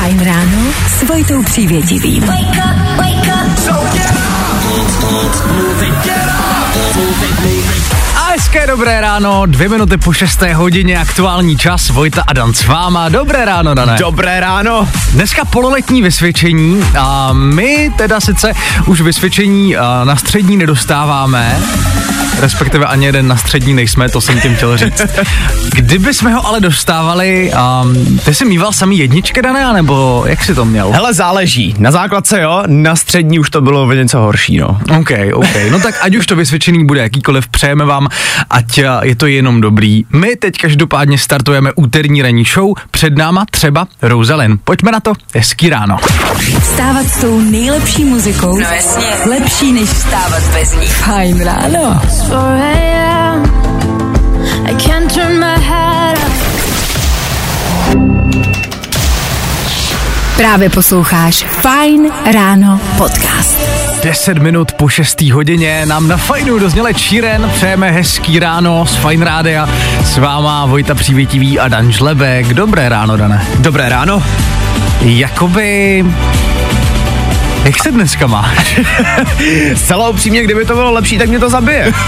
Fajn ráno s Vojtou Přívětivým. Wake up, wake up. A hezké dobré ráno, dvě minuty po šesté hodině, aktuální čas, Vojta a Dan s váma. Dobré ráno, Dané. Dobré ráno. Dneska pololetní vysvědčení a my teda sice už vysvědčení na střední nedostáváme, respektive ani jeden na střední nejsme, to jsem tím chtěl říct. Kdyby jsme ho ale dostávali, um, ty jsi mýval samý jedničky, Dané, nebo jak si to měl? Hele, záleží. Na základce jo, na střední už to bylo něco horší, no. OK, OK. No tak ať už to vysvědčení bude jakýkoliv, přejeme vám, ať uh, je to jenom dobrý. My teď každopádně startujeme úterní ranní show, před náma třeba Rosalind. Pojďme na to, hezký ráno. Stávat s tou nejlepší muzikou, no jasně, lepší než vstávat bez ní. Fajn ráno. 4 a.m. I can't turn my head Právě posloucháš Fine Ráno podcast. 10 minut po 6. hodině nám na Fajnu dozněle Číren, přejeme hezký ráno z Fajn Rádia. S váma Vojta Přívětivý a Dan Žlebek. Dobré ráno, Dane. Dobré ráno. Jakoby jak se dneska máš? Zcela upřímně, kdyby to bylo lepší, tak mě to zabije.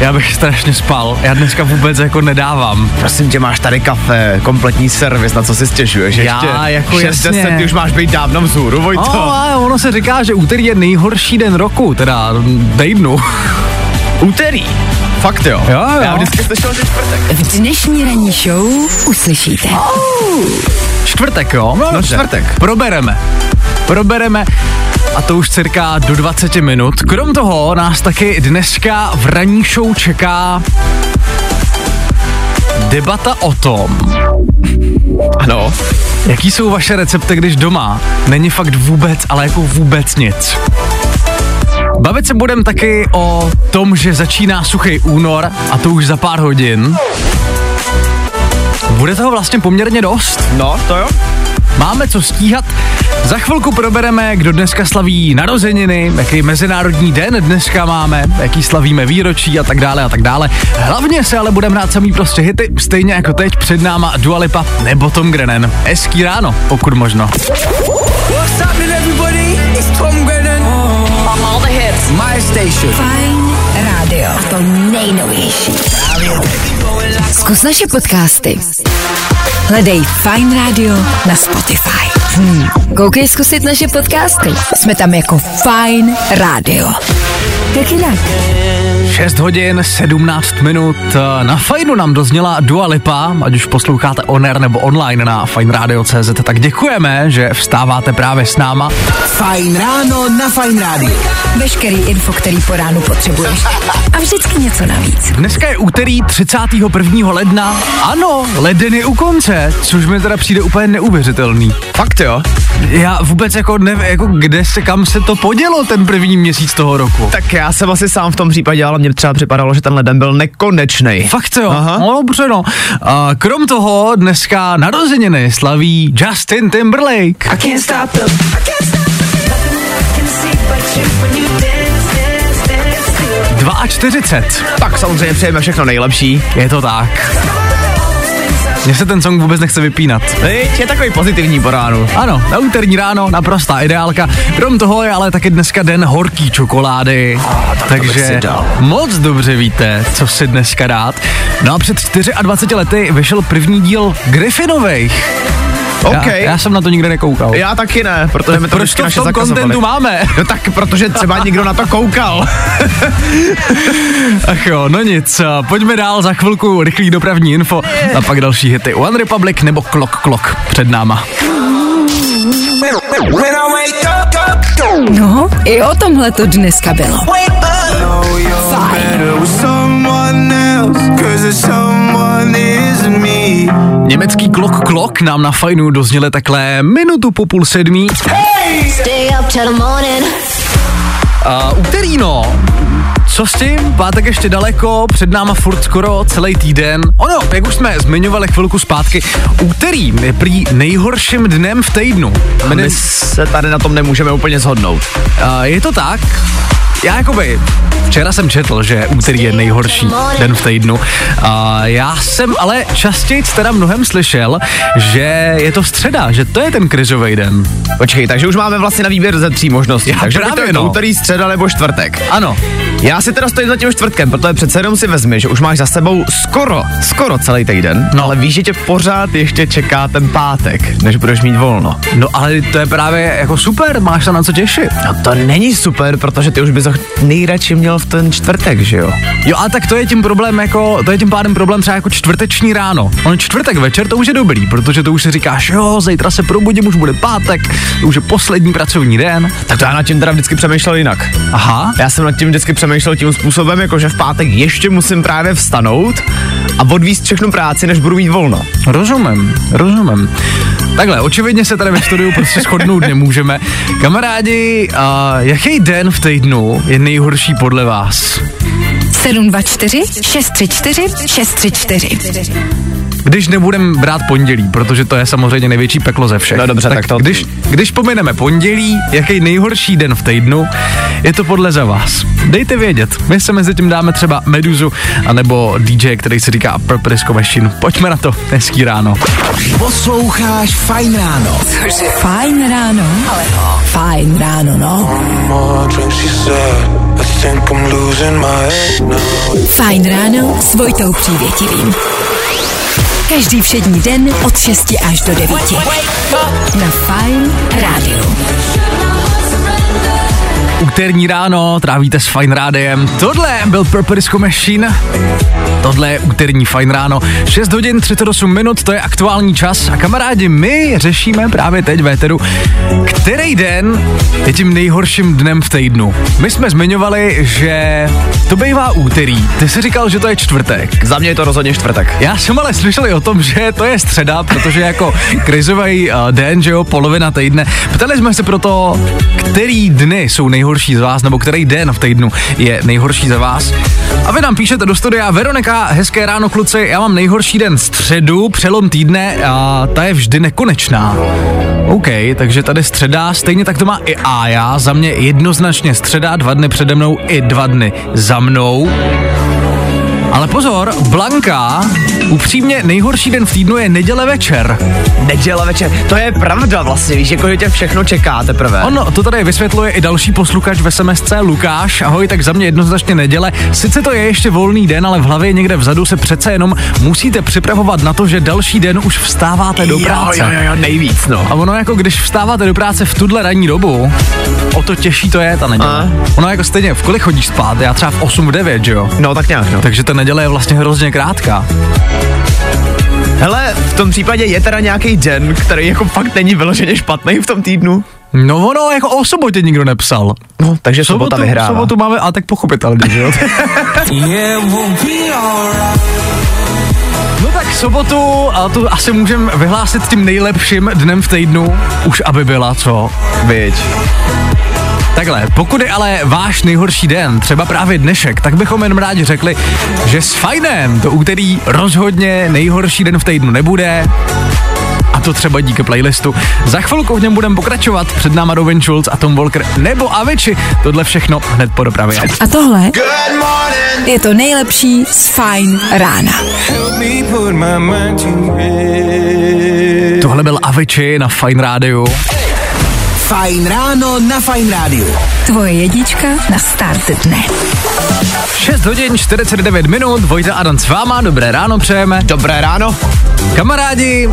Já bych strašně spal. Já dneska vůbec jako nedávám. Prosím tě, máš tady kafe, kompletní servis, na co si stěžuješ? Já ještě jako 6, jasně. 10, ty už máš být dávno vzhůru, Vojto. No, ono se říká, že úterý je nejhorší den roku, teda týdnu. Úterý? Fakt jo? Jo, jo. Já vždycky slyšel, že čtvrtek. V dnešní ranní show uslyšíte. Oh. Čtvrtek, jo? No, no čtvrtek. Probereme. Probereme a to už cirka do 20 minut. Krom toho nás taky dneska v ranní show čeká debata o tom, ano, jaký jsou vaše recepty, když doma není fakt vůbec, ale jako vůbec nic. Bavit se budem taky o tom, že začíná suchý únor a to už za pár hodin. Bude toho vlastně poměrně dost. No, to jo. Máme co stíhat. Za chvilku probereme, kdo dneska slaví narozeniny, jaký mezinárodní den dneska máme, jaký slavíme výročí a tak dále a tak dále. Hlavně se ale budeme hrát samý prostě hity, stejně jako teď před náma Dua Lipa nebo Tom Grennan. Hezký ráno, pokud možno. What's My station. Fine Radio. A to nejnovější. Zkus naše podcasty. Hledej Fine Radio na Spotify. Hmm. Koukej zkusit naše podcasty. Jsme tam jako Fine Radio. Jak jinak? 6 hodin, 17 minut. Na Fajnu nám dozněla Dua Lipa, ať už posloucháte on air nebo online na Radio.cz, tak děkujeme, že vstáváte právě s náma. Fajn ráno na Fajn rádiu. Veškerý info, který po ránu potřebuješ. A vždycky něco navíc. Dneska je úterý 31. ledna. Ano, leden je u konce, což mi teda přijde úplně neuvěřitelný. Fakt jo? Já vůbec jako nevím, jako kde se, kam se to podělo ten první měsíc toho roku. Tak já jsem asi sám v tom případě, ale mně třeba připadalo, že ten leden byl nekonečný. Fakt jo, Aha. no dobře no. A krom toho dneska narozeniny slaví Justin Timberlake. I can't stop them. I can't stop them. 42. Tak samozřejmě přejeme všechno nejlepší. Je to tak. Mně se ten song vůbec nechce vypínat. Víč, je takový pozitivní po ránu. Ano, na úterní ráno, naprostá ideálka. Krom toho je ale taky dneska den horký čokolády. A, takže moc dobře víte, co si dneska dát. No a před 24 lety vyšel první díl Griffinových. OK. Já, já jsem na to nikdy nekoukal. Já taky ne, protože mi to Proč to v tom kontentu máme? No tak, protože třeba nikdo na to koukal. Ach jo, no nic, pojďme dál za chvilku rychlý dopravní info a pak další hity One Republic nebo Klok Klok před náma. No, i o tomhle to dneska bylo. Fajn. Německý klok klok nám na fajnu dozněle takhle minutu po půl sedmí. Hey! Uh, úterý no, co s tím? Pátek ještě daleko, před náma furt skoro celý týden. Ono, jak už jsme zmiňovali chvilku zpátky, úterý je prý nejhorším dnem v týdnu. My se tady na tom nemůžeme úplně shodnout. Uh, je to tak, já jakoby Včera jsem četl, že úterý je nejhorší den v týdnu. A já jsem ale častěji teda mnohem slyšel, že je to středa, že to je ten krizový den. Počkej, takže už máme vlastně na výběr ze tří možností. Já takže právě, to no. úterý, středa nebo čtvrtek. Ano. Já si teda stojím za tím čtvrtkem, protože přece jenom si vezmi, že už máš za sebou skoro, skoro celý týden, no. ale víš, že tě pořád ještě čeká ten pátek, než budeš mít volno. No ale to je právě jako super, máš se na co těšit. No to není super, protože ty už bys nejradši měl v ten čtvrtek, že jo? Jo, a tak to je tím problém jako, to je tím pádem problém třeba jako čtvrteční ráno. On čtvrtek večer to už je dobrý, protože to už si říkáš, jo, zítra se probudím, už bude pátek, to už je poslední pracovní den. Tak to já nad tím teda vždycky přemýšlel jinak. Aha. Já jsem nad tím vždycky přemýšlel tím způsobem, jako že v pátek ještě musím právě vstanout a odvíst všechnu práci, než budu mít volno. Rozumím, rozumím. Takhle, očividně se tady ve studiu prostě shodnout nemůžeme. Kamarádi, a jaký den v týdnu je nejhorší podle vás? 724 634 634. Když nebudem brát pondělí, protože to je samozřejmě největší peklo ze všech. No dobře, tak to- Když, když pomineme pondělí, jaký nejhorší den v týdnu, je to podle za vás. Dejte vědět. My se mezi tím dáme třeba Meduzu, anebo DJ, který se říká Purple Disco Machine. Pojďme na to, hezký ráno. Posloucháš Fajn ráno. Cože? Fajn ráno. Ale no, fajn ráno, no. Fajn ráno s Vojtou Přívětivým. Každý všední den od 6 až do 9. Na Fajn rádiu. Úterní ráno trávíte s Fine Rádiem. Tohle byl Purple Disco Machine. Tohle je úterní Fine ráno. 6 hodin 38 minut, to je aktuální čas. A kamarádi, my řešíme právě teď v éteru, který den je tím nejhorším dnem v týdnu. My jsme zmiňovali, že to bývá úterý. Ty jsi říkal, že to je čtvrtek. Za mě je to rozhodně čtvrtek. Já jsem ale slyšel o tom, že to je středa, protože jako krizový uh, den, že jo, polovina týdne. Ptali jsme se proto, který dny jsou nejhorší z vás, nebo který den v týdnu je nejhorší za vás. A vy nám píšete do studia, Veronika, hezké ráno kluci, já mám nejhorší den středu, přelom týdne a ta je vždy nekonečná. OK, takže tady středa, stejně tak to má i Aja, za mě jednoznačně středa, dva dny přede mnou i dva dny za mnou. Ale pozor, Blanka, upřímně nejhorší den v týdnu je neděle večer. Neděle večer, to je pravda vlastně, víš, jako že tě všechno čeká teprve. On to tady vysvětluje i další posluchač v SMSC Lukáš. Ahoj, tak za mě jednoznačně neděle. Sice to je ještě volný den, ale v hlavě někde vzadu se přece jenom musíte připravovat na to, že další den už vstáváte do práce. Jo, jo, jo, nejvíc, no. A ono jako když vstáváte do práce v tuhle ranní dobu, o to těžší to je ta neděle. A? Ono jako stejně, v kolik chodíš spát? Já třeba v 8, v 9, že jo? No tak nějak, no. Takže ta neděle je vlastně hrozně krátká. Hele, v tom případě je teda nějaký den, který jako fakt není vyloženě špatný v tom týdnu. No ono jako o sobotě nikdo nepsal. No, takže sobota vyhrává. sobotu máme, a tak pochopitelně, že jo? No tak sobotu a tu asi můžeme vyhlásit tím nejlepším dnem v týdnu, už aby byla, co? Viď. Takhle, pokud je ale váš nejhorší den, třeba právě dnešek, tak bychom jenom rádi řekli, že s fajnem to úterý rozhodně nejhorší den v týdnu nebude. A to třeba díky playlistu. Za chvilku v něm budeme pokračovat. Před náma Robin Schulz a Tom Walker nebo Avicii. Tohle všechno hned po dopravě. A tohle je to nejlepší z Fajn rána. Tohle byl Avicii na Fine Radio. Fajn ráno na Fajn rádiu. Tvoje jednička na start dne. 6 hodin 49 minut, Vojta Adam s váma, dobré ráno přejeme. Dobré ráno. Kamarádi,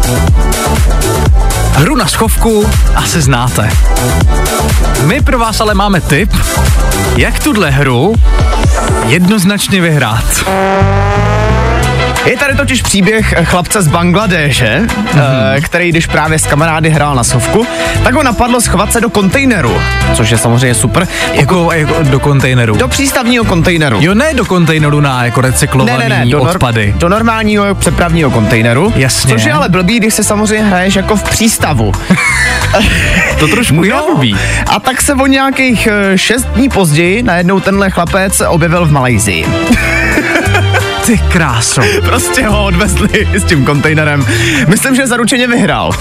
hru na schovku asi znáte. My pro vás ale máme tip, jak tuhle hru jednoznačně vyhrát. Je tady totiž příběh chlapce z Bangladeše, mm-hmm. který když právě s kamarády hrál na sovku, tak ho napadlo schovat se do kontejneru, což je samozřejmě super. Jako, jako do kontejneru. Do přístavního kontejneru. Jo, ne do kontejneru na jako ne, recyklovaný ne, ne, do, nor- odpady. do normálního přepravního kontejneru. Jasně. Což je ale blbý, když se samozřejmě hraješ jako v přístavu. To trošku je blbý. A tak se o nějakých eh, šest dní později najednou tenhle chlapec objevil v Malajzii. Ty kráso. Prostě ho odvezli s tím kontejnerem. Myslím, že zaručeně vyhrál.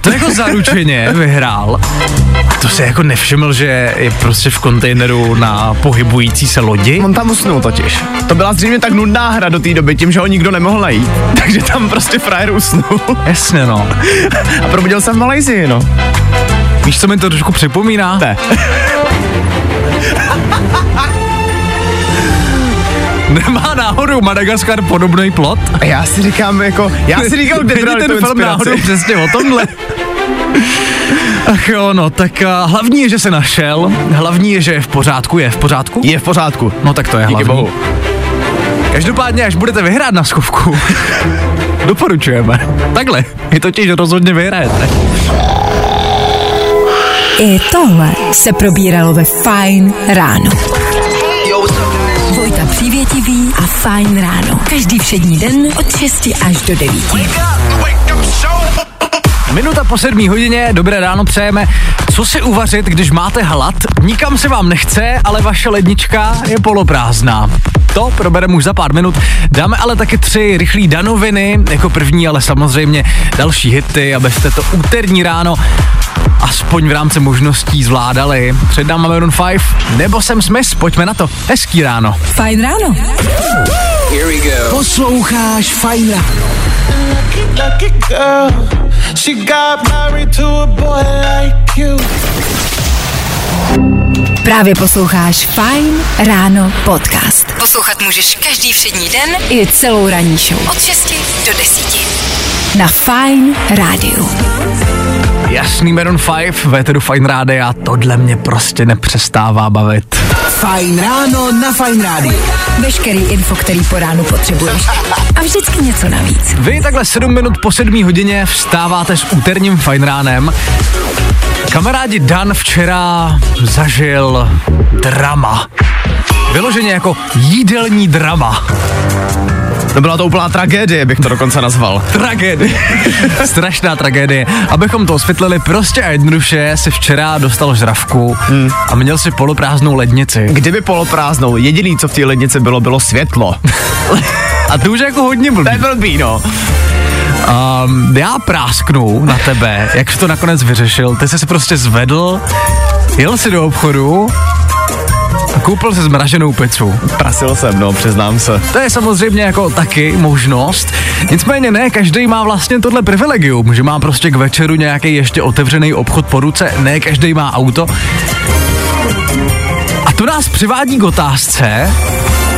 To jako zaručeně vyhrál. A to se jako nevšiml, že je prostě v kontejneru na pohybující se lodi? On tam usnul totiž. To byla zřejmě tak nudná hra do té doby, tím, že ho nikdo nemohl najít. Takže tam prostě frajer usnul. Jasně no. A probudil se v Malajzii, no. Víš, co mi to trošku připomíná? Ne. Nemá náhodou Madagaskar podobný plot? A já si říkám, jako, já si říkám, kde ten film náhodou inspiraci. přesně o tomhle? Ach jo, no, tak uh, hlavní je, že se našel, hlavní je, že je v pořádku, je v pořádku? Je v pořádku. No tak to je Díky hlavní. bohu. Každopádně, až budete vyhrát na schovku, doporučujeme. Takhle, vy totiž rozhodně vyhrajete. I tohle se probíralo ve Fine ráno. Fine ráno. Každý všední den od 6 až do 9. Minuta po sedmí hodině, dobré ráno přejeme. Co si uvařit, když máte hlad? Nikam se vám nechce, ale vaše lednička je poloprázdná. To probereme už za pár minut. Dáme ale taky tři rychlé danoviny, jako první, ale samozřejmě další hity, abyste to úterní ráno aspoň v rámci možností zvládali. Před náma Maroon 5 nebo Sam Smith, pojďme na to. Hezký ráno. Fine ráno. Posloucháš Fajn ráno. Lucky girl, she got married to a boy like you. Právě posloucháš Fine ráno podcast. Poslouchat můžeš každý všední den i celou ranní show. Od 6 do 10. Na Fine rádiu. Jasný Maroon 5, véteru Fine Rádia, tohle mě prostě nepřestává bavit. Fajn ráno na Fajn rádiu. Veškerý info, který po ránu potřebuješ. A vždycky něco navíc. Vy takhle 7 minut po 7 hodině vstáváte s úterním fajn ránem. Kamarádi Dan včera zažil drama. Vyloženě jako jídelní drama. No byla to úplná tragédie, bych to dokonce nazval. Tragédie. Strašná tragédie. Abychom to osvětlili, prostě a jednoduše si včera dostal žravku Hmm. a měl si poloprázdnou lednici. Kdyby poloprázdnou, jediný, co v té lednici bylo, bylo světlo. A to už je jako hodně To blbý. je blbý, no. Um, já prásknu na tebe, jak jsi to nakonec vyřešil. Ty jsi se prostě zvedl, jel si do obchodu koupil si zmraženou pizzu. Prasil jsem, no, přiznám se. To je samozřejmě jako taky možnost. Nicméně ne, každý má vlastně tohle privilegium, že má prostě k večeru nějaký ještě otevřený obchod po ruce, ne každý má auto. A to nás přivádí k otázce,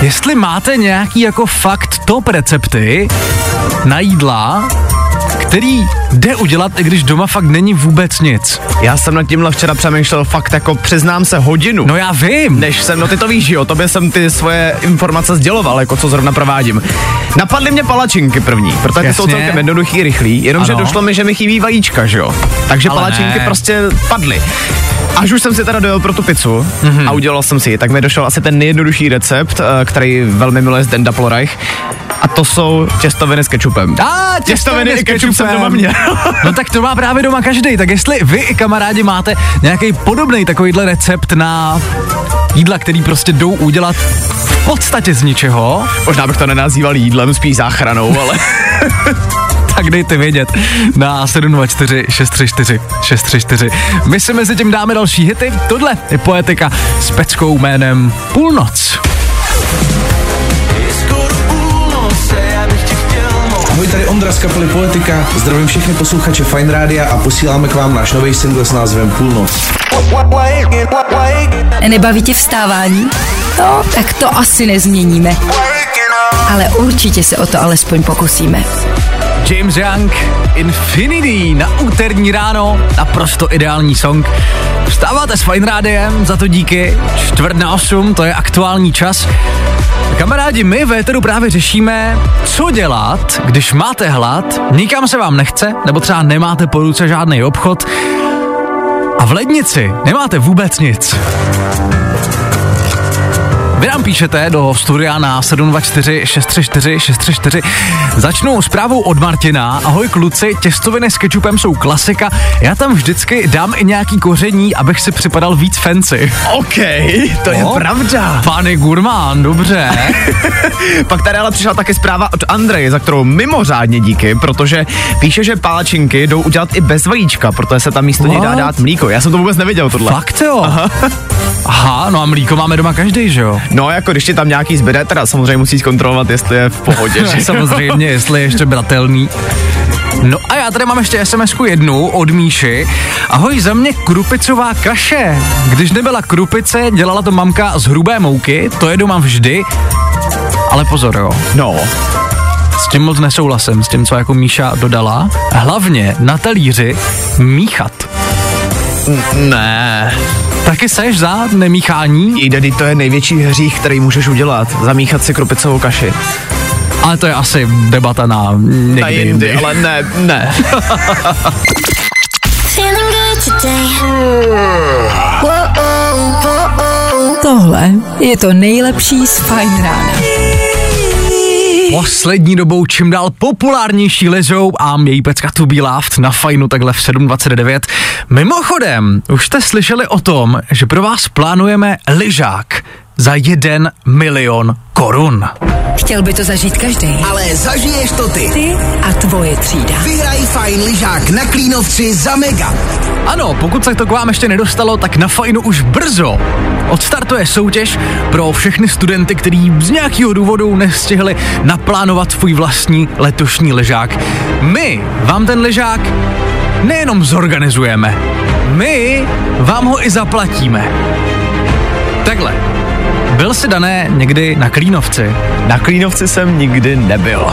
jestli máte nějaký jako fakt top recepty na jídla, který jde udělat, i když doma fakt není vůbec nic. Já jsem nad tímhle včera přemýšlel fakt jako, přiznám se, hodinu. No já vím. Než jsem, no ty to víš, jo, tobě jsem ty svoje informace sděloval, jako co zrovna provádím. Napadly mě palačinky první, protože ty jsou Jasně. celkem jednoduchý, rychlý, jenomže Ano. došlo mi, že mi chybí vajíčka, že jo. Takže Ale palačinky ne. prostě padly. Až už jsem si teda dojel pro tu pizzu mm-hmm. a udělal jsem si ji, tak mi došel asi ten nejjednodušší recept, eh, který velmi miluje Zdenda Plorajch. A to jsou těstoviny s kečupem. A Těstoviny i kečup jsem doma měl. No tak to má právě doma každý. Tak jestli vy i kamarádi máte nějaký podobný takovýhle recept na jídla, který prostě jdou udělat v podstatě z ničeho, Možná bych to nenazýval jídlem, spíš záchranou, ale tak dejte vědět na 724 634 634. My si mezi tím dáme další hity. Tohle je poetika s peckou jménem Půlnoc. Ahoj, tady Ondra z kapely Poetika. Zdravím všechny posluchače Fine Rádia a posíláme k vám náš nový single s názvem Půlnoc. Nebaví tě vstávání? No, tak to asi nezměníme. Ale určitě se o to alespoň pokusíme. James Young, Infinity na úterní ráno, naprosto ideální song. Vstáváte s Fine Rádiem, za to díky, čtvrt na osm, to je aktuální čas. Kamarádi, my v Éteru právě řešíme, co dělat, když máte hlad, nikam se vám nechce, nebo třeba nemáte po ruce žádný obchod a v lednici nemáte vůbec nic. Vy nám píšete do studia na 724 634 634. Začnu zprávou od Martina. Ahoj kluci, těstoviny s kečupem jsou klasika. Já tam vždycky dám i nějaký koření, abych si připadal víc fancy. OK, to je No. pravda. Pán je gurmán, dobře. Pak tady ale přišla také zpráva od Andreje, za kterou mimořádně díky, protože píše, že pálačinky jdou udělat i bez vajíčka, protože se tam místo něj dá dát mlíko. Já jsem to vůbec nevěděl tohle. Fakt jo. Aha. Aha, no a mlíko máme doma každý, že jo? No, jako když ti tam nějaký zbyde, teda samozřejmě musíš zkontrolovat, jestli je v pohodě. že? Samozřejmě, jestli je ještě bratelný. No a já tady mám ještě sms jednu od Míši. Ahoj, za mě krupicová kaše. Když nebyla krupice, dělala to mamka z hrubé mouky, to jedu mám vždy. Ale pozor, jo. No, S tím moc nesouhlasím, s tím, co jako Míša dodala. Hlavně na talíři míchat. ne. Taky seš za nemíchání, Jde, to je největší hřích, který můžeš udělat. Zamíchat si krupicovou kaši. ale to je asi debata na někdy Na jindy, jindy. ale ne, ne. Feeling good today. Whoa, whoa, Tohle je to nejlepší z Fajn rána. Poslední dobou čím dál populárnější lizou a její pecka To Be Loved na fajnu takhle v 7.29. Mimochodem, už jste slyšeli o tom, že pro vás plánujeme lyžák za jeden milion korun. Chtěl by to zažít každý. Ale zažiješ to ty. Ty a tvoje třída. Vyhraj fajn lyžák na Klínovci za mega. Ano, pokud se to k vám ještě nedostalo, tak na fajnu už brzo odstartuje soutěž pro všechny studenty, kteří z nějakého důvodu nestihli naplánovat svůj vlastní letošní ležák. My vám ten ležák nejenom zorganizujeme, my vám ho i zaplatíme. Byl si dané někdy na Klínovci? Na Klínovci jsem nikdy nebyl.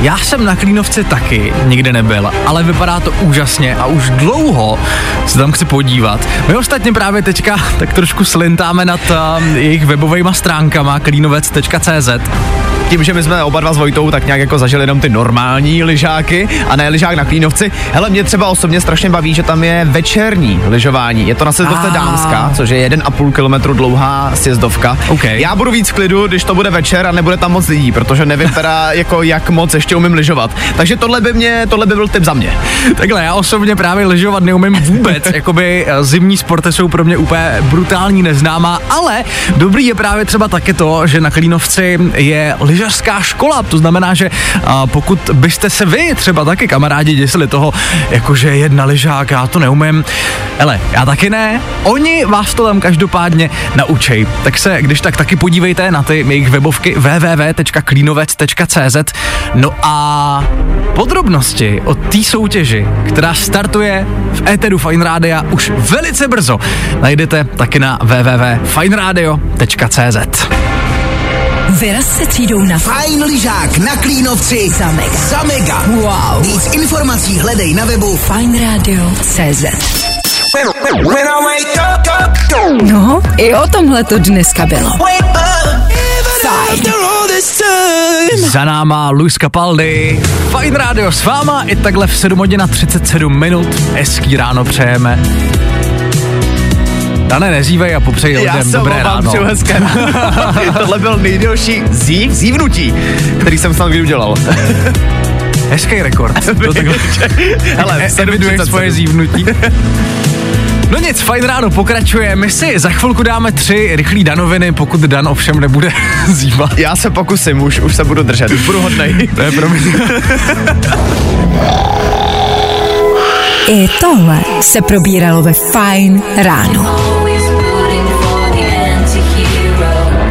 Já jsem na Klínovci taky nikdy nebyl, ale vypadá to úžasně a už dlouho se tam chci podívat. My ostatně právě teďka tak trošku slintáme nad uh, jejich webovými stránkama klínovec.cz. Tím, že my jsme oba dva s Vojtou tak nějak jako zažili jenom ty normální lyžáky a ne lyžák na Klínovci. Hele, mě třeba osobně strašně baví, že tam je večerní lyžování. Je to na sjezdovce. Dámská, což je 1,5 kilometru dlouhá sjezdovka. OK. Já budu víc v klidu, když to bude večer a nebude tam moc lidí, protože nevím teda jako jak moc ještě umím lyžovat. Takže tohle by mě, tohle by byl tip za mě. Takhle, já osobně právě lyžovat neumím vůbec, jakoby eh, zimní sporty jsou pro mě úplně brutální neznámá, ale dobrý je právě třeba také to, že na Klínovci je lyžařská škola, to znamená, že a, pokud byste se vy třeba taky kamarádi děsili toho, jakože jedna lyžák, já to neumím, hele, já taky ne, oni vás to tam každopádně naučej. Tak se, když tak taky podívejte na ty jejich webovky www.klínovec.cz No a podrobnosti o té soutěži, která startuje v éteru Fine Rádia už velice brzo, najdete taky na www.fineradio.cz. Vyraz se třídou na Fajn lyžák na Klínovci Za mega. Za mega. Wow. Víc informací hledej na webu fajnradio.cz No, i o tomhle to dneska bylo. Fajn. Za náma Luis Capaldi, Fine Radio s váma i takhle v 7 hodin a 37 minut. Hezký ráno přejeme. Dane, nezívej a popřeji Já lidem se dobré omlouvám, ráno. přeju hezké ráno. Tohle byl nejdelší zív, zívnutí, který jsem snad kdy udělal. Hezký rekord. Hele, eviduješ 7.37. svoje zívnutí. No nic, fajn ráno pokračuje. My si za chvilku dáme tři rychlý danoviny, pokud Dan ovšem nebude zívat. Já se pokusím, už, už se budu držet, už budu hodnej. To je pro mě. I tohle se probíralo ve Fajn ráno.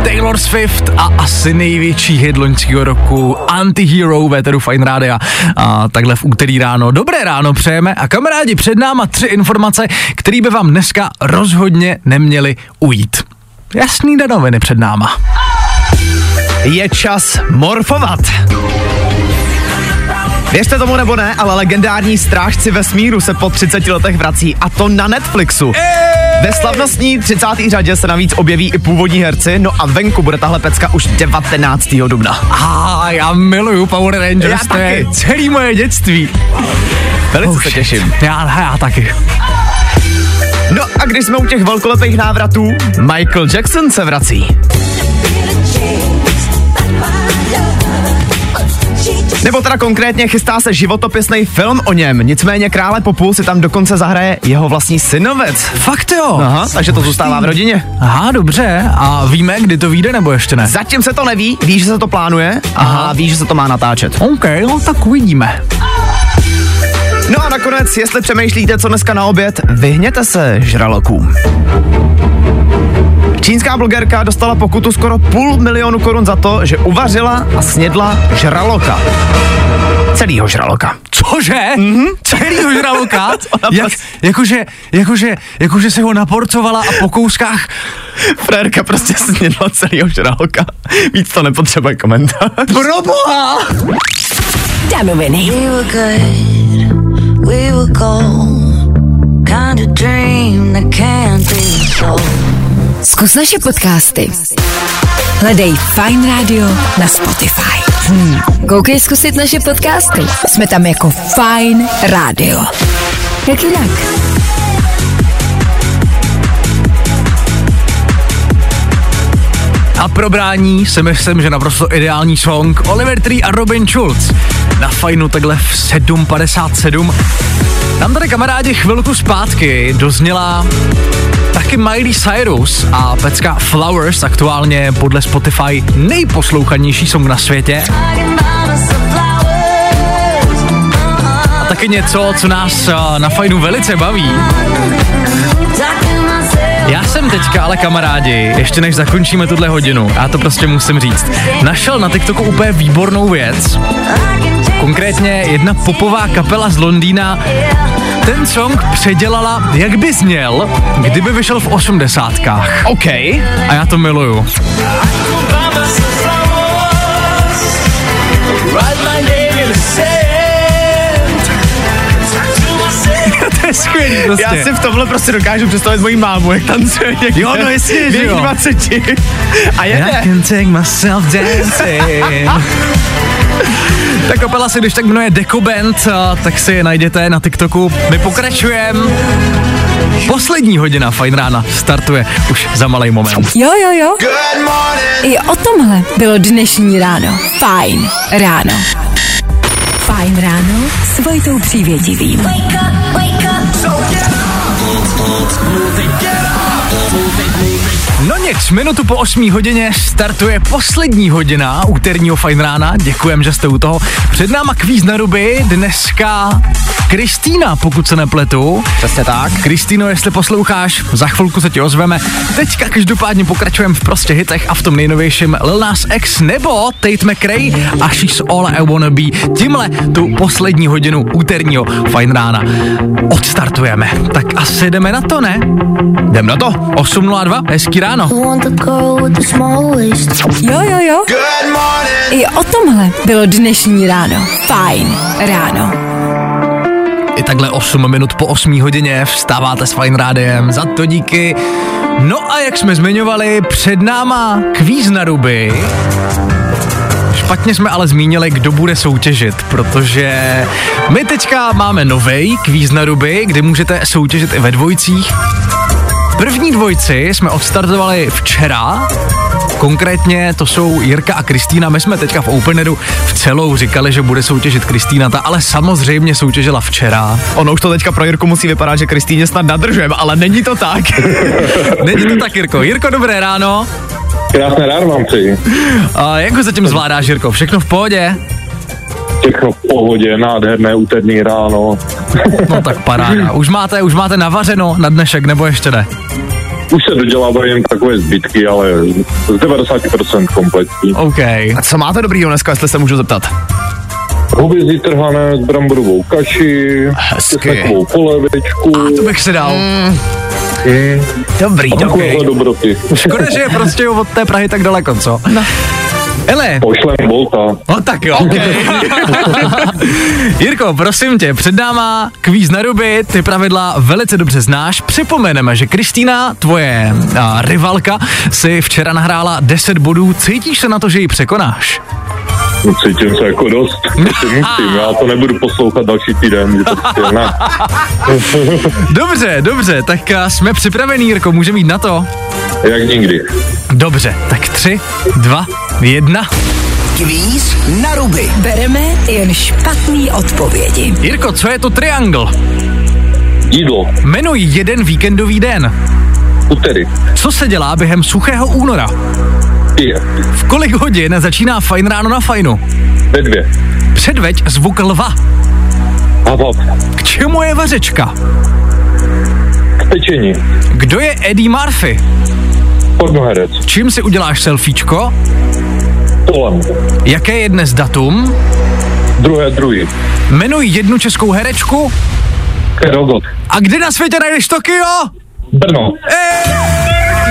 Taylor Swift a asi největší hit loňského roku Antihero Veteru Fine Rádia. A takhle v úterý ráno. Dobré ráno přejeme a kamarádi před náma tři informace, které by vám dneska rozhodně neměly ujít. Jasný danoviny před náma. Je čas morfovat. Věřte tomu nebo ne, ale legendární strážci vesmíru se po 30 letech vrací a to na Netflixu. Ve slavnostní 30. řadě se navíc objeví i původní herci, no a venku bude tahle pecka už 19. dubna. A já miluju Power Rangers, Já to je taky. celý moje dětství. Velice Oh, se těším. Já, já taky. No a když jsme u těch velkolepých návratů, Michael Jackson se vrací. Nebo teda konkrétně chystá se životopisný film o něm, nicméně krále popu si tam dokonce zahraje jeho vlastní synovec. Fakt jo. Aha, takže to zůstává v rodině. Aha, dobře. A víme, kdy to vyjde, nebo ještě ne? Zatím se to neví, ví, že se to plánuje a ví, že se to má natáčet. OK, no tak uvidíme. No a nakonec, jestli přemýšlíte, co dneska na oběd, vyhněte se žralokům. Čínská blogerka dostala pokutu skoro půl milionu korun za to, že uvařila a snědla žraloka. Celýho žraloka. Cože? Mm-hmm. Celýho žraloka? Jak, jakože, jakože, jakože se ho naporcovala a po kouskách Frérka prostě snědla celýho žraloka. Víc to nepotřebuje komentář. Proboha! Danoviny. We were good, we were gold. Kind of dream that can't be sold. Zkus naše podcasty. Hledej Fine Radio na Spotify. Hmm. Koukej zkusit naše podcasty. Jsme tam jako Fine Radio. Jak jinak? A pro brání si myslím, že naprosto ideální song Oliver Tree a Robin Schulz. Na fajnu takhle v 7.57. Tam tady kamarádi chvilku zpátky dozněla taky Miley Cyrus a pecka Flowers, aktuálně podle Spotify nejposlouchanější song na světě. A taky něco, co nás eh, na fajnu velice baví. Já jsem teďka, ale kamarádi, ještě než zakončíme tuhle hodinu, já to prostě musím říct, našel na TikToku úplně výbornou věc. Konkrétně jedna popová kapela z Londýna ten song předělala, jak by zněl, kdyby vyšel v osmdesátkách. OK. A já to miluju. Je skvělý prostě. Já si v tomhle prostě dokážu představit moji mámu, jak tancuje někde. Jo, no jasně, v že jejich jo. 20. A I jede. can take myself dancing. Ta kapela se když tak jmenuje Deco Band, tak si je najděte na TikToku. My pokračujeme. Poslední hodina Fajn rána startuje už za malý moment. Jo, jo, jo. I o tomhle bylo dnešní ráno. Fajn ráno. Fajn ráno s Vojtou Přívětivým. No nic, minutu po 8 hodině startuje poslední hodina úterního Fajn rána. Děkujem, že jste u toho. Před náma kvíz na ruby, dneska Kristýna, pokud se nepletu. Přesně tak. Kristýno, jestli posloucháš, za chvilku se ti ozveme. Teďka každopádně pokračujeme v prostě hitech a v tom nejnovějším Lil Nas X nebo Tate McRae a She's All I Wanna Be. Tímhle tu poslední hodinu úterního Fajn rána odstartujeme. Tak asi jdeme na to, ne? Jdem na to. 8.02, hezký ráno. Want the girl with the small waist. Jo, jo, jo. I o tomhle bylo dnešní ráno. Fajn ráno. I takhle 8 minut po 8 hodině vstáváte s Fine Rádiem, za to díky. No a jak jsme zmiňovali, před náma kvíz na ruby. Špatně jsme ale zmínili, kdo bude soutěžit, protože my teďka máme novej kvíz na ruby, kde můžete soutěžit i ve dvojicích. První dvojci jsme odstartovali včera, Konkrétně to jsou Jirka a Kristýna. My jsme teďka v Openeru v celou říkali, že bude soutěžit Kristýna, ta ale samozřejmě soutěžila včera. Ono už to teďka pro Jirku musí vypadat, že Kristýně snad nadržujeme, ale není to tak. Není to tak, Jirko. Jirko, dobré ráno. Krásné ráno vám přeji. A jak ho zatím zvládáš, Jirko? Všechno v pohodě? Všechno v pohodě, nádherné úterní ráno. No tak paráda. Už máte, už máte navařeno na dnešek, nebo ještě ne? Už se dodělávají jen takové zbytky, ale z 90% kompletní. OK. A co máte dobrýho dneska, jestli se můžu zeptat? Hovězí trhané s bramborovou kaši, Hezky. s takovou polevečku. To bych si dal. Mm. Dobrý, A dobrý. dobroty. Škoda, že je prostě od té Prahy tak daleko, co? No. Hele, Pošlem Bolta. no tak jo. Jirko, prosím tě, před náma kvíz na ruby, ty pravidla velice dobře znáš. Připomeneme, že Kristýna, tvoje a, rivalka, si včera nahrála 10 bodů. Cítíš se na to, že ji překonáš? No, cítím se jako dost, musím, já to nebudu poslouchat další týden, že prostě ne. Dobře, dobře, tak jsme připravení, Jirko, můžeme jít na to? Jak nikdy. Dobře, tak tři, dva, jedna. Kvíz na ruby. Bereme jen špatný odpovědi. Jirko, co je to triangl? Jídlo, Jmenuj jeden víkendový den. úterý, Co se dělá během suchého února? pije, V kolik hodin začíná fajn ráno na fajnu? ve dvě, Předveď zvuk lva. havav, K čemu je vařečka? k pečení, Kdo je Eddie Murphy? Pornoherec, Čím si uděláš selfiečko? polem, Jaké je dnes datum? druhé, druhý, Jmenuj jednu českou herečku. rogot, A kde na světě najdeš Tokio? Brno.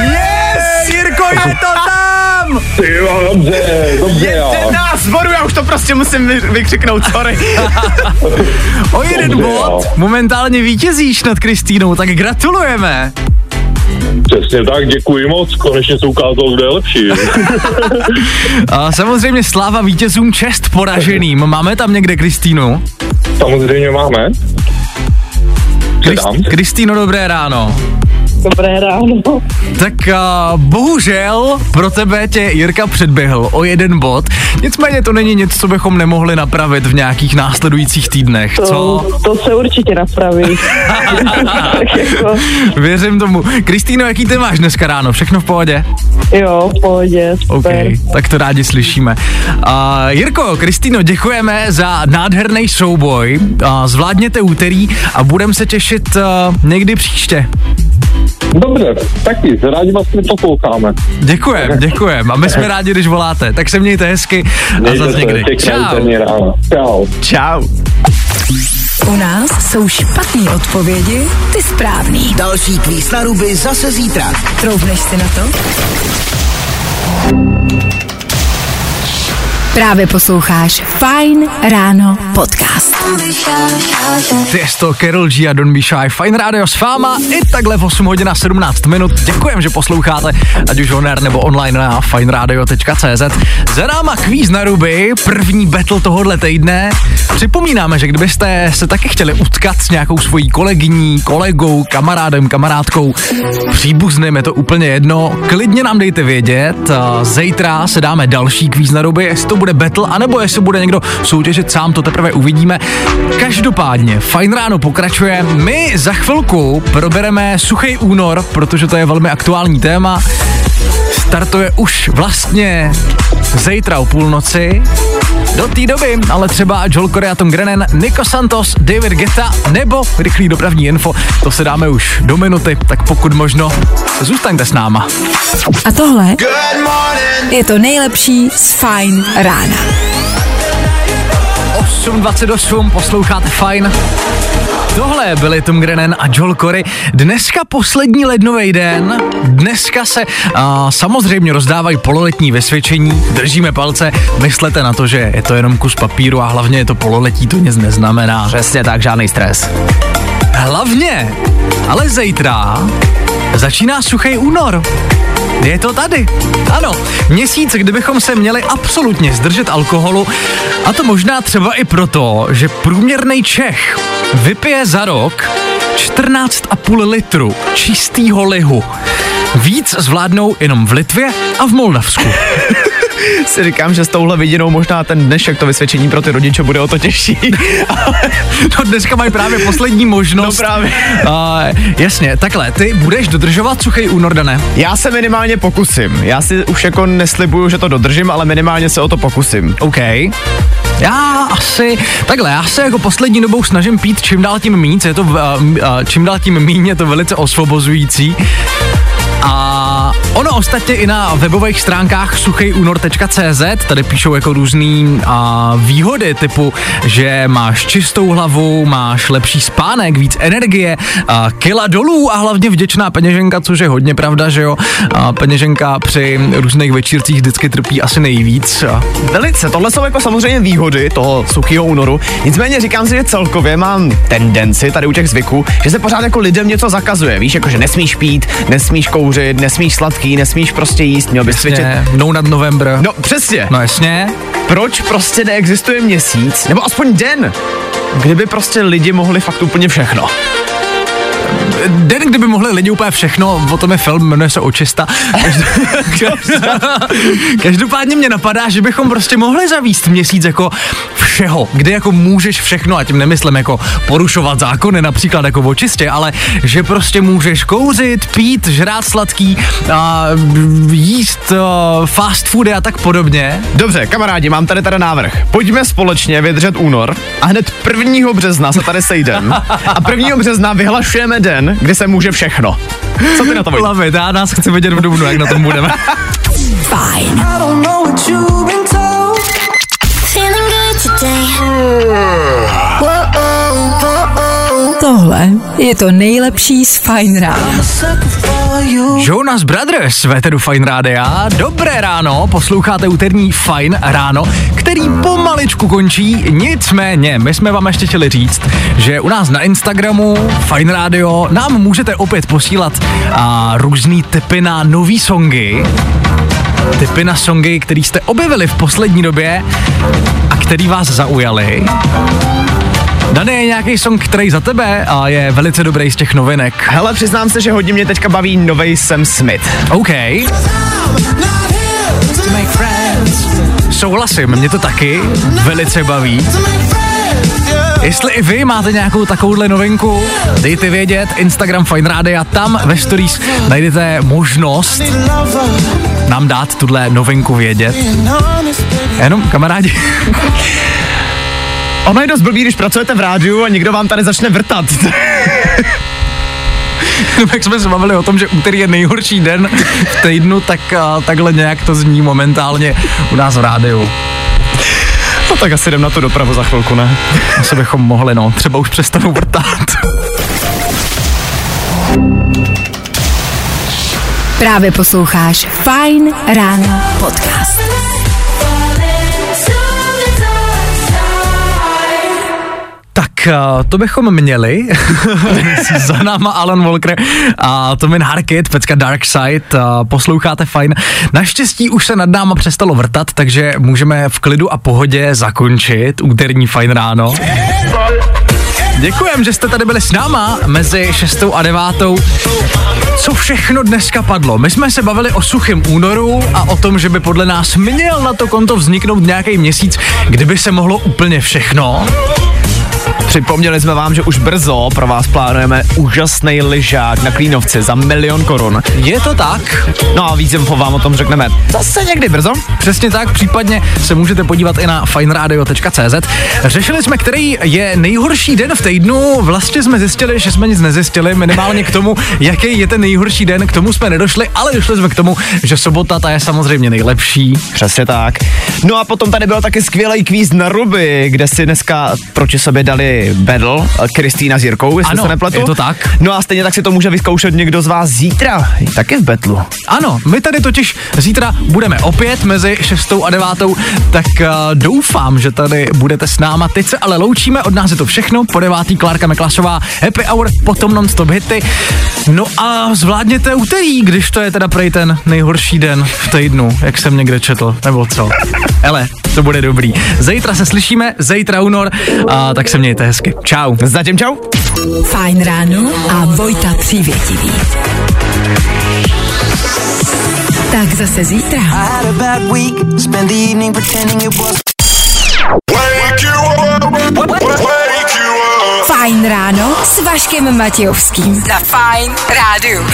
Yes, Jirko, je to tam! Ty jo, dobře, dobře, nás vodu, já už to prostě musím vy, vykřiknout, sorry. O jeden Dobře, bod. jo. Momentálně vítězíš nad Kristýnou, tak gratulujeme. Přesně tak, děkuji moc, konečně se ukázalo, kdo je lepší. A samozřejmě sláva vítězům, čest poraženým. Máme tam někde Kristýnu? Samozřejmě máme. Předám. Kristýno, dobré ráno. Dobré ráno. Tak uh, bohužel pro tebe tě Jirka předběhl o jeden bod. Nicméně to není nic, co bychom nemohli napravit v nějakých následujících týdnech, To, co? to se určitě napraví. jako, Věřím tomu. Kristýno, jaký ty máš dneska ráno? Všechno v pohodě? jo, v pohodě, super. tak to rádi slyšíme. Uh, Jirko, Kristýno, děkujeme za nádherný souboj. Uh, zvládněte úterý a budeme se těšit uh, někdy příště. Dobře, taky, rádi vás posloucháme. Děkujem, děkujem. A my jsme rádi, když voláte. Tak se mějte hezky a Mějte zase se, někdy. Čau. Čau. Čau. U nás jsou špatný odpovědi, ty správný. Další kvíz na ruby zase zítra. Troufneš si na to? Právě posloucháš Fine Ráno podcast. Tiesto, Carol G a Don Be Shy, Fine Radio s váma i takhle v 8 hodin a 17 minut. Děkujem, že posloucháte, ať už on nebo online na fineradio.cz. Za náma kvíz na ruby, první battle tohohle týdne. Připomínáme, že kdybyste se taky chtěli utkat s nějakou svojí kolegyní, kolegou, kamarádem, kamarádkou, příbuzným, je to úplně jedno, klidně nám dejte vědět. Zítra se dáme další kvíz na ruby, jestli to bude battle, anebo jestli bude někdo soutěžit sám, to teprve uvidíme. Každopádně, fajn ráno pokračuje. My za chvilku probereme suchý únor, protože to je velmi aktuální téma. Startuje už vlastně zítra o půlnoci. Do té doby ale třeba Joel Corey a Tom Grennan, Nico Santos, David Guetta nebo rychlý dopravní info. To se dáme už do minuty, tak pokud možno zůstaňte s náma. A tohle je to nejlepší z Fine rána. 8.28, posloucháte fajn. Tohle byli Tom Grennan a Joel Corey. Dneska poslední lednový den. Dneska se a, samozřejmě rozdávají pololetní vysvědčení. Držíme palce. Myslete na to, že je to jenom kus papíru a hlavně je to pololetí, to nic neznamená. Přesně tak, žádný stres. Hlavně, ale zítra začíná suchý únor. Je to tady. Ano, měsíc, kdybychom se měli absolutně zdržet alkoholu a to možná třeba i proto, že průměrný Čech vypije za rok 14,5 litru čistýho lihu. Víc zvládnou jenom v Litvě a v Moldavsku. Si říkám, že s touhle vidinou možná ten dnešek to vysvědčení pro ty rodiče bude o to těžší. No dneska mají právě poslední možnost. No právě. Uh, jasně, takhle, ty budeš dodržovat suchý únor, Dané? Já se minimálně pokusím. Já si už jako neslibuju, že to dodržím, ale minimálně se o to pokusím. OK. Já asi, takhle, já se jako poslední dobou snažím pít čím dál tím míň, je to, uh, uh, čím dál tím míň je to velice osvobozující. A ono ostatně i na webových stránkách suchejunor.cz tady píšou jako různý a, výhody typu, že máš čistou hlavu, máš lepší spánek, víc energie, a, kila dolů a hlavně vděčná peněženka, což je hodně pravda, že jo. A peněženka při různých večírcích vždycky trpí asi nejvíc. A, Velice, tohle jsou jako samozřejmě výhody toho suchého únoru. Nicméně říkám si, že celkově mám tendenci tady u těch zvyků, že se pořád jako lidem něco zakazuje. Víš, jako že nesmíš pít, nesmíš kouřit, nesmíš sladký sladký, nesmíš prostě jíst, měl bys cvičit. No nad November. No přesně. No jasně. Proč prostě neexistuje měsíc, nebo aspoň den, kdyby prostě lidi mohli fakt úplně všechno? Den, kdyby mohli lidi úplně všechno, o tom je film, jmenuje se Očista. Každopádně mě napadá, že bychom prostě mohli zavíst měsíc jako všeho, kde jako můžeš všechno, a tím nemyslím jako porušovat zákony, například jako v očistě, ale že prostě můžeš kouřit, pít, žrát sladký, a jíst a, fast foody a tak podobně. Dobře, kamarádi, mám tady tady návrh. Pojďme společně vydržet únor a hned 1. března se tady sejdem. A 1. března vyhlašujeme den, kdy se může všechno. Co ty na to Love it, já nás chci vidět v Dubnu, jak na tom budeme. Fajn. Feeling good today. Whoa, whoa, Tohle je to nejlepší z Fajn rána. Jonas Brothers, Veteru Fine Rádia. Dobré ráno, posloucháte úterní Fine ráno, který pomaličku končí, nicméně my jsme vám ještě chtěli říct, že u nás na Instagramu Fine Radio nám můžete opět posílat a, různý typy na nový songy, typy na songy, který jste objevili v poslední době a který vás zaujali. Dane, je nějaký song, který za tebe a je velice dobrý z těch novinek. Hele, přiznám se, že hodně mě teďka baví novej Sam Smith. OK. Souhlasím, mě to taky velice baví. Jestli i vy máte nějakou takovouhle novinku, dejte vědět, Instagram Fine Radio, tam ve stories najdete možnost nám dát tuhle novinku vědět. Jenom kamarádi, Ono je dost blbý, když pracujete v rádiu a někdo vám tady začne vrtat. jak jsme se bavili o tom, že úterý je nejhorší den v týdnu, tak a, takhle nějak to zní momentálně u nás v rádiu. no tak asi jdem na tu dopravu za chvilku, ne? Asi bychom mohli, no, třeba už přestanou vrtat. Právě posloucháš Fajn ráno podcast. To bychom měli. Za náma Alan Walker a Tomin Harkit, pecka Dark Side. a Posloucháte fajn. Naštěstí už se nad náma přestalo vrtat, takže můžeme v klidu a pohodě zakončit úterní fajn ráno. Děkujem, že jste tady byli s náma mezi 6 a 9. Co všechno dneska padlo? My jsme se bavili o suchém únoru a o tom, že by podle nás měl na to konto vzniknout nějaký měsíc, kdyby se mohlo úplně všechno. Připomněli jsme vám, že už brzo pro vás plánujeme úžasný lyžák na Klínovci za milion korun. Je to tak? No a víc vám o tom řekneme zase někdy brzo. Přesně tak, případně se můžete podívat i na fineradio.cz. Řešili jsme, který je nejhorší den v týdnu. Vlastně jsme zjistili, že jsme nic nezjistili, minimálně k tomu, jaký je ten nejhorší den, k tomu jsme nedošli, ale došli jsme k tomu, že sobota ta je samozřejmě nejlepší. Přesně tak. No a potom tady byl taky skvělý kvíz na ruby, kde si dneska proti sobě dali battle Kristýna s Jirkou, jestli Ano, se nepletu. je to tak. No a stejně tak si to může vyzkoušet někdo z vás zítra, taky v betlu. Ano, my tady totiž zítra budeme opět mezi 6 a 9, tak uh, doufám, že tady budete s náma. Teď se ale loučíme, od nás je to všechno. Po 9. Klárka Meklasová, Happy Hour, potom non-stop hity. No a zvládněte úterý, když to je teda prej ten nejhorší den v týdnu, jak jsem někde četl, nebo co. Ele, to bude dobrý. Zítra se slyšíme, zítra únor, a tak se mějte Mějte hezky. Čau. Zatím čau. Fajn ráno a Vojta přívětivý. Tak zase zítra. Fajn ráno s Vaškem Matějovským. Za Fajn rádu.